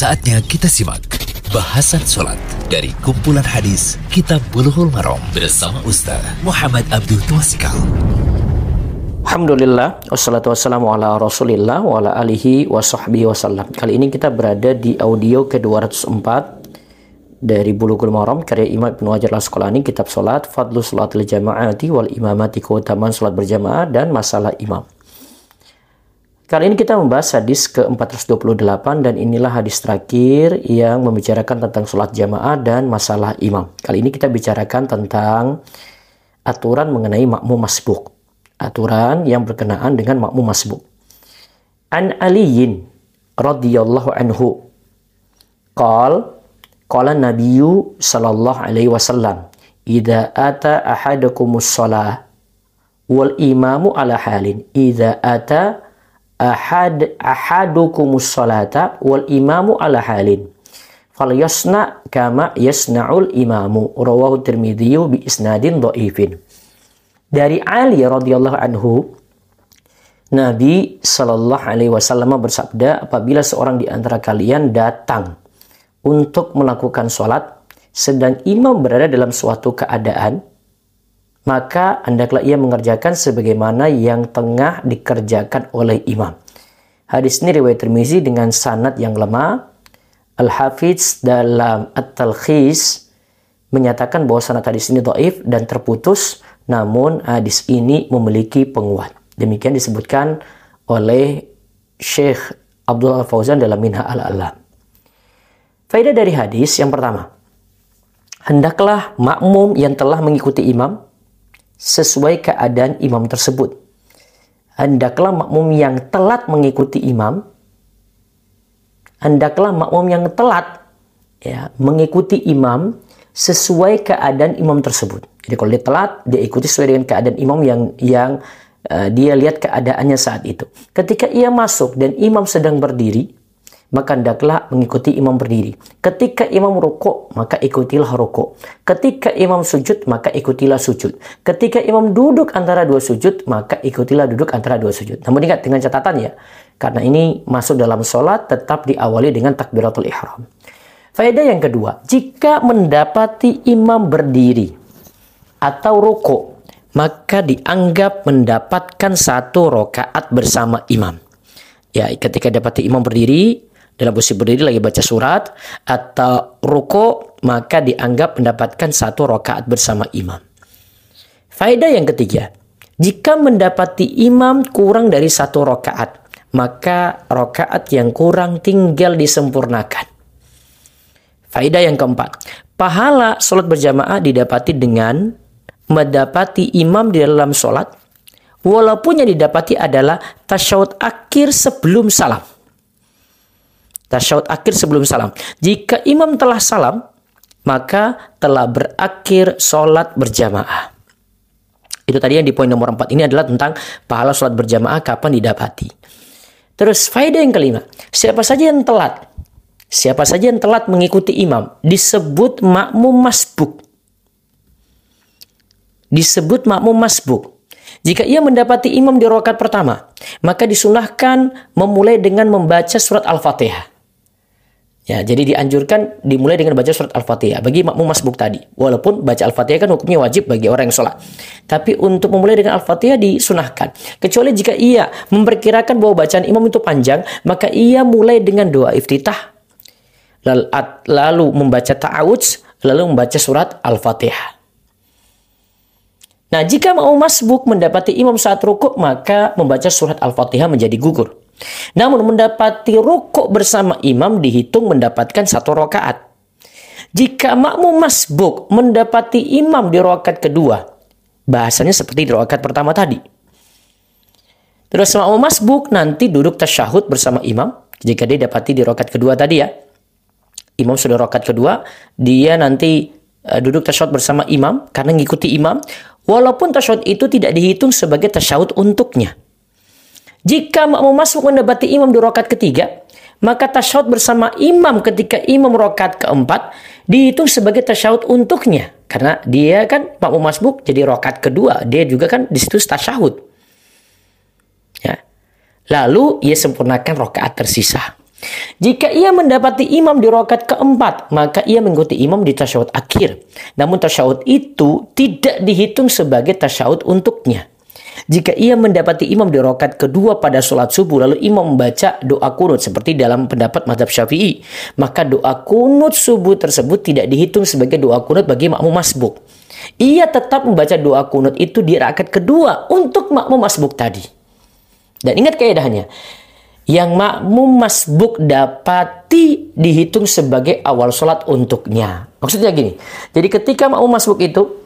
Saatnya kita simak bahasan sholat dari kumpulan hadis Kitab Bulughul Maram bersama Ustaz Muhammad Abdul Tuasikal. Alhamdulillah, wassalatu wassalamu ala rasulillah wa ala alihi wa sahbihi wasallam. Kali ini kita berada di audio ke-204 dari Bulughul Maram karya Imam Ibnu Hajar Al-Asqalani kitab salat Fadlu Salatil Jama'ati wal Imamati keutamaan salat berjamaah dan masalah imam. Kali ini kita membahas hadis ke-428 dan inilah hadis terakhir yang membicarakan tentang sholat jamaah dan masalah imam. Kali ini kita bicarakan tentang aturan mengenai makmum masbuk. Aturan yang berkenaan dengan makmum masbuk. An Aliyin radhiyallahu anhu qal qala nabiyyu sallallahu alaihi wasallam idza ata ahadakumus shalah wal imamu ala halin idza ata ahad ahadukumus salata wal imamu ala halin. Falyasna kama yasna'ul imamu. Rawahu tirmidzi bi isnadin dhaifin. Dari Ali radhiyallahu anhu Nabi Shallallahu alaihi wasallam bersabda apabila seorang di antara kalian datang untuk melakukan sholat sedang imam berada dalam suatu keadaan maka hendaklah ia mengerjakan sebagaimana yang tengah dikerjakan oleh imam. Hadis ini riwayat Tirmizi dengan sanad yang lemah. Al-Hafiz dalam At-Talkhis menyatakan bahwa sanad hadis ini dhaif dan terputus, namun hadis ini memiliki penguat. Demikian disebutkan oleh Syekh Abdul Fauzan dalam Minha al-Alam. Faedah dari hadis yang pertama, hendaklah makmum yang telah mengikuti imam sesuai keadaan imam tersebut. Hendaklah makmum yang telat mengikuti imam, hendaklah makmum yang telat ya mengikuti imam sesuai keadaan imam tersebut. Jadi kalau dia telat, dia ikuti sesuai dengan keadaan imam yang yang uh, dia lihat keadaannya saat itu. Ketika ia masuk dan imam sedang berdiri, maka hendaklah mengikuti imam berdiri. Ketika imam rukuk, maka ikutilah rukuk. Ketika imam sujud, maka ikutilah sujud. Ketika imam duduk antara dua sujud, maka ikutilah duduk antara dua sujud. Namun ingat dengan catatan ya, karena ini masuk dalam sholat tetap diawali dengan takbiratul ihram. Faedah yang kedua, jika mendapati imam berdiri atau rukuk, maka dianggap mendapatkan satu rokaat bersama imam. Ya, ketika dapati imam berdiri, dalam posisi berdiri lagi baca surat atau ruko maka dianggap mendapatkan satu rokaat bersama imam. Faedah yang ketiga, jika mendapati imam kurang dari satu rokaat, maka rokaat yang kurang tinggal disempurnakan. Faedah yang keempat, pahala sholat berjamaah didapati dengan mendapati imam di dalam sholat, walaupun yang didapati adalah tasyahud akhir sebelum salam tasyahud akhir sebelum salam. Jika imam telah salam, maka telah berakhir sholat berjamaah. Itu tadi yang di poin nomor 4 ini adalah tentang pahala sholat berjamaah kapan didapati. Terus faedah yang kelima, siapa saja yang telat, siapa saja yang telat mengikuti imam, disebut makmum masbuk. Disebut makmum masbuk. Jika ia mendapati imam di rokat pertama, maka disunahkan memulai dengan membaca surat Al-Fatihah. Ya, jadi dianjurkan dimulai dengan baca surat Al-Fatihah bagi makmum masbuk tadi. Walaupun baca Al-Fatihah kan hukumnya wajib bagi orang yang sholat. Tapi untuk memulai dengan Al-Fatihah disunahkan. Kecuali jika ia memperkirakan bahwa bacaan imam itu panjang, maka ia mulai dengan doa iftitah. Lalu membaca ta'awudz, lalu membaca surat Al-Fatihah. Nah, jika makmum masbuk mendapati imam saat rukuk, maka membaca surat Al-Fatihah menjadi gugur. Namun mendapati rukuk bersama imam dihitung mendapatkan satu rokaat. Jika makmum masbuk mendapati imam di rokaat kedua, bahasanya seperti di rokaat pertama tadi. Terus makmum masbuk nanti duduk tasyahud bersama imam. Jika dia dapati di rokaat kedua tadi ya. Imam sudah rokaat kedua, dia nanti uh, duduk tasyahud bersama imam karena mengikuti imam. Walaupun tasyahud itu tidak dihitung sebagai tasyahud untuknya. Jika makmum masuk mendapati imam di rokat ketiga, maka tasyahud bersama imam ketika imam rokat keempat dihitung sebagai tasyahud untuknya. Karena dia kan makmum masbuk jadi rokat kedua, dia juga kan di situ tasyahud. Ya. Lalu ia sempurnakan rokaat tersisa. Jika ia mendapati imam di rokat keempat, maka ia mengikuti imam di tasyahud akhir. Namun tasyahud itu tidak dihitung sebagai tasyahud untuknya. Jika ia mendapati imam di rokat kedua pada sholat subuh, lalu imam membaca doa kunut seperti dalam pendapat madhab syafi'i, maka doa kunut subuh tersebut tidak dihitung sebagai doa kunut bagi makmum masbuk. Ia tetap membaca doa kunut itu di rakaat kedua untuk makmum masbuk tadi. Dan ingat kaidahnya, yang makmum masbuk dapati dihitung sebagai awal sholat untuknya. Maksudnya gini, jadi ketika makmum masbuk itu,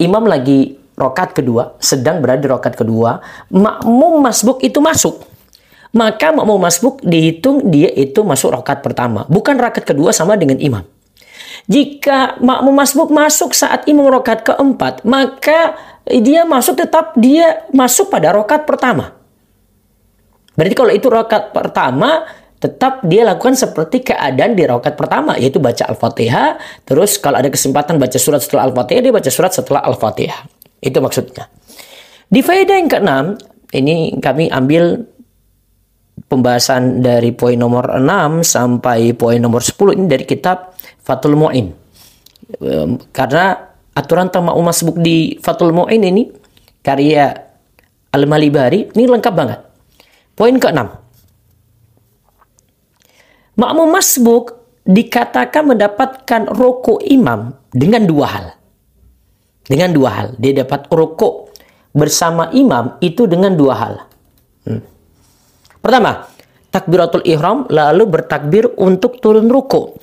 imam lagi rokat kedua, sedang berada di rokat kedua, makmum masbuk itu masuk. Maka makmum masbuk dihitung dia itu masuk rokat pertama. Bukan rokat kedua sama dengan imam. Jika makmum masbuk masuk saat imam rokat keempat, maka dia masuk tetap dia masuk pada rokat pertama. Berarti kalau itu rokat pertama, tetap dia lakukan seperti keadaan di rokat pertama, yaitu baca Al-Fatihah. Terus kalau ada kesempatan baca surat setelah Al-Fatihah, dia baca surat setelah Al-Fatihah. Itu maksudnya. Di faedah yang keenam, ini kami ambil pembahasan dari poin nomor 6 sampai poin nomor 10 ini dari kitab Fatul Mu'in. Karena aturan tamak masbuk di Fatul Mu'in ini karya Al-Malibari ini lengkap banget. Poin ke-6. Makmum masbuk dikatakan mendapatkan rokok imam dengan dua hal. Dengan dua hal. Dia dapat rokok bersama imam itu dengan dua hal. Hmm. Pertama, takbiratul ihram lalu bertakbir untuk turun ruku.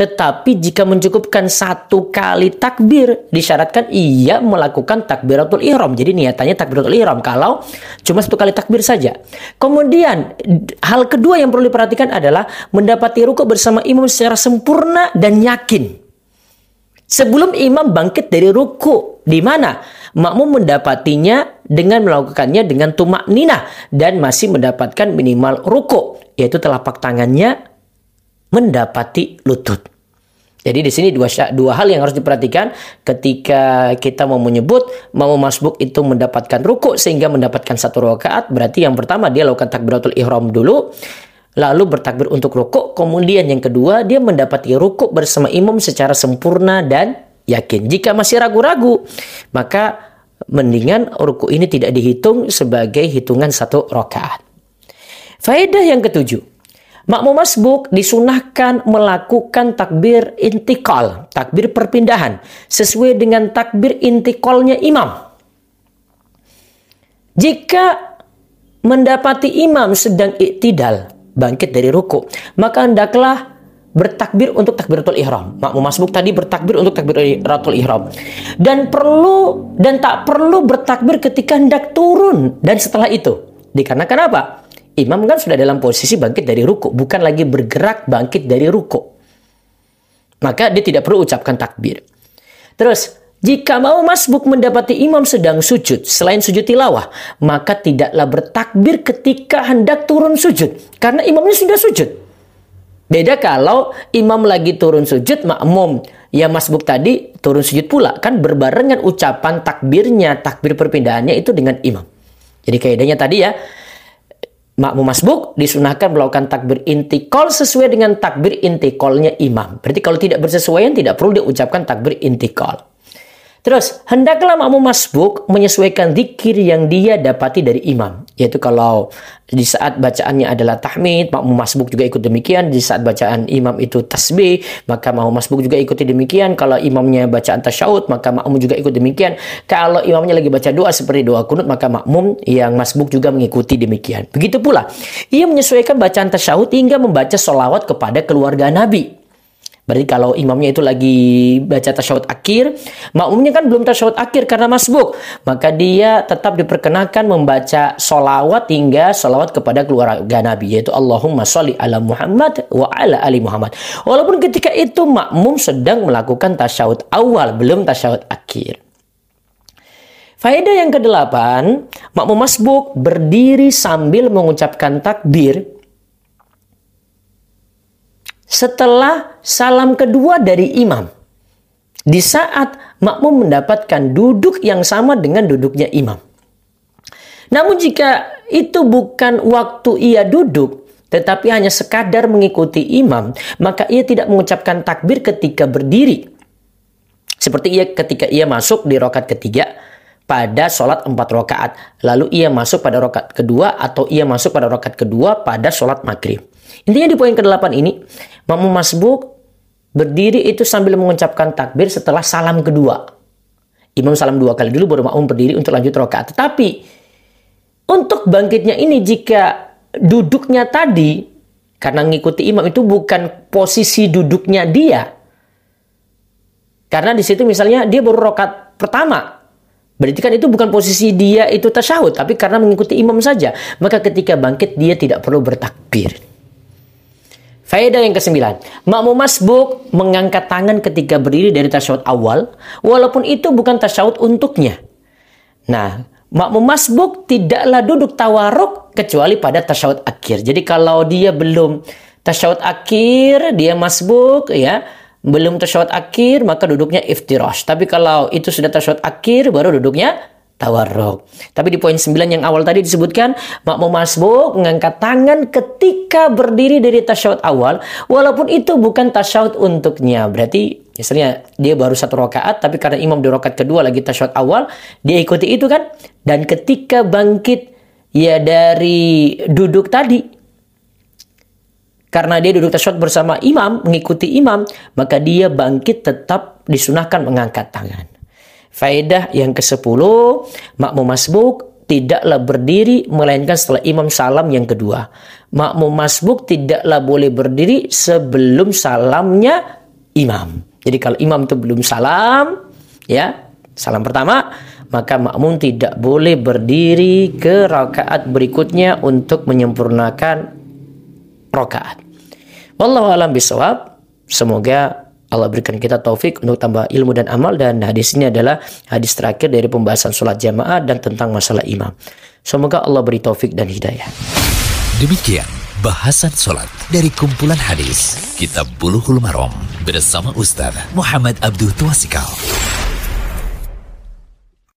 Tetapi jika mencukupkan satu kali takbir, disyaratkan ia melakukan takbiratul ihram. Jadi niatannya takbiratul ihram kalau cuma satu kali takbir saja. Kemudian hal kedua yang perlu diperhatikan adalah mendapati ruku bersama imam secara sempurna dan yakin. Sebelum imam bangkit dari ruku, di mana makmum mendapatinya dengan melakukannya dengan tumak nina dan masih mendapatkan minimal ruku, yaitu telapak tangannya mendapati lutut. Jadi di sini dua dua hal yang harus diperhatikan ketika kita mau menyebut mau masbuk itu mendapatkan ruku sehingga mendapatkan satu rakaat berarti yang pertama dia lakukan takbiratul ihram dulu lalu bertakbir untuk rukuk. Kemudian yang kedua, dia mendapati rukuk bersama imam secara sempurna dan yakin. Jika masih ragu-ragu, maka mendingan rukuk ini tidak dihitung sebagai hitungan satu rakaat. Faedah yang ketujuh, makmum masbuk disunahkan melakukan takbir intikal, takbir perpindahan, sesuai dengan takbir intikalnya imam. Jika mendapati imam sedang iktidal, bangkit dari ruku, maka hendaklah bertakbir untuk takbiratul ihram. Makmum masbuk tadi bertakbir untuk takbiratul ihram. Dan perlu dan tak perlu bertakbir ketika hendak turun dan setelah itu. Dikarenakan apa? Imam kan sudah dalam posisi bangkit dari ruku, bukan lagi bergerak bangkit dari ruku. Maka dia tidak perlu ucapkan takbir. Terus jika mau masbuk mendapati imam sedang sujud selain sujud tilawah, maka tidaklah bertakbir ketika hendak turun sujud karena imamnya sudah sujud. Beda kalau imam lagi turun sujud, makmum ya masbuk tadi turun sujud pula kan berbarengan ucapan takbirnya, takbir perpindahannya itu dengan imam. Jadi kaidahnya tadi ya, makmum masbuk disunahkan melakukan takbir intikol sesuai dengan takbir intikolnya imam. Berarti kalau tidak bersesuaian tidak perlu diucapkan takbir intikol. Terus, hendaklah makmum masbuk menyesuaikan zikir yang dia dapati dari imam. Yaitu kalau di saat bacaannya adalah tahmid, makmum masbuk juga ikut demikian. Di saat bacaan imam itu tasbih, maka makmum masbuk juga ikuti demikian. Kalau imamnya bacaan tasyahud, maka makmum juga ikut demikian. Kalau imamnya lagi baca doa seperti doa kunut, maka makmum yang masbuk juga mengikuti demikian. Begitu pula, ia menyesuaikan bacaan tasyahud hingga membaca solawat kepada keluarga Nabi. Berarti kalau imamnya itu lagi baca tasyahud akhir, makmumnya kan belum tasyahud akhir karena masbuk. Maka dia tetap diperkenankan membaca solawat hingga solawat kepada keluarga Nabi. Yaitu Allahumma sholli ala Muhammad wa ala ali Muhammad. Walaupun ketika itu makmum sedang melakukan tasyahud awal, belum tasyahud akhir. Faedah yang kedelapan, makmum masbuk berdiri sambil mengucapkan takbir setelah salam kedua dari imam. Di saat makmum mendapatkan duduk yang sama dengan duduknya imam. Namun jika itu bukan waktu ia duduk, tetapi hanya sekadar mengikuti imam, maka ia tidak mengucapkan takbir ketika berdiri. Seperti ia ketika ia masuk di rokat ketiga pada sholat empat rokaat. Lalu ia masuk pada rokat kedua atau ia masuk pada rokat kedua pada sholat maghrib. Intinya di poin ke-8 ini, makmum masbuk berdiri itu sambil mengucapkan takbir setelah salam kedua. Imam salam dua kali dulu baru makmum berdiri untuk lanjut rokaat. Tetapi untuk bangkitnya ini jika duduknya tadi karena ngikuti imam itu bukan posisi duduknya dia, karena di situ misalnya dia baru rokat pertama. Berarti kan itu bukan posisi dia itu tasyahud, tapi karena mengikuti imam saja. Maka ketika bangkit dia tidak perlu bertakbir. Faedah yang kesembilan, makmum masbuk mengangkat tangan ketika berdiri dari tasyahud awal, walaupun itu bukan tasyahud untuknya. Nah, makmum masbuk tidaklah duduk tawaruk kecuali pada tasyahud akhir. Jadi kalau dia belum tasyahud akhir, dia masbuk ya, belum tasyahud akhir maka duduknya iftirash. Tapi kalau itu sudah tasyahud akhir baru duduknya tawarruk. Tapi di poin 9 yang awal tadi disebutkan makmum masbuk mengangkat tangan ketika berdiri dari tasyahud awal walaupun itu bukan tasyahud untuknya. Berarti misalnya dia baru satu rakaat tapi karena imam di rakaat kedua lagi tasyahud awal dia ikuti itu kan dan ketika bangkit ya dari duduk tadi karena dia duduk tasyahud bersama imam, mengikuti imam, maka dia bangkit tetap disunahkan mengangkat tangan. Faedah yang ke-10, makmum masbuk tidaklah berdiri melainkan setelah imam salam yang kedua. Makmum masbuk tidaklah boleh berdiri sebelum salamnya imam. Jadi kalau imam itu belum salam, ya, salam pertama, maka makmum tidak boleh berdiri ke rakaat berikutnya untuk menyempurnakan rokaat. Wallahu alam bisawab. Semoga Allah berikan kita taufik untuk tambah ilmu dan amal dan hadis ini adalah hadis terakhir dari pembahasan sholat jamaah dan tentang masalah imam. Semoga Allah beri taufik dan hidayah. Demikian bahasan sholat dari kumpulan hadis Kitab Buluhul Marom bersama Ustaz Muhammad Abdul Tuasikal.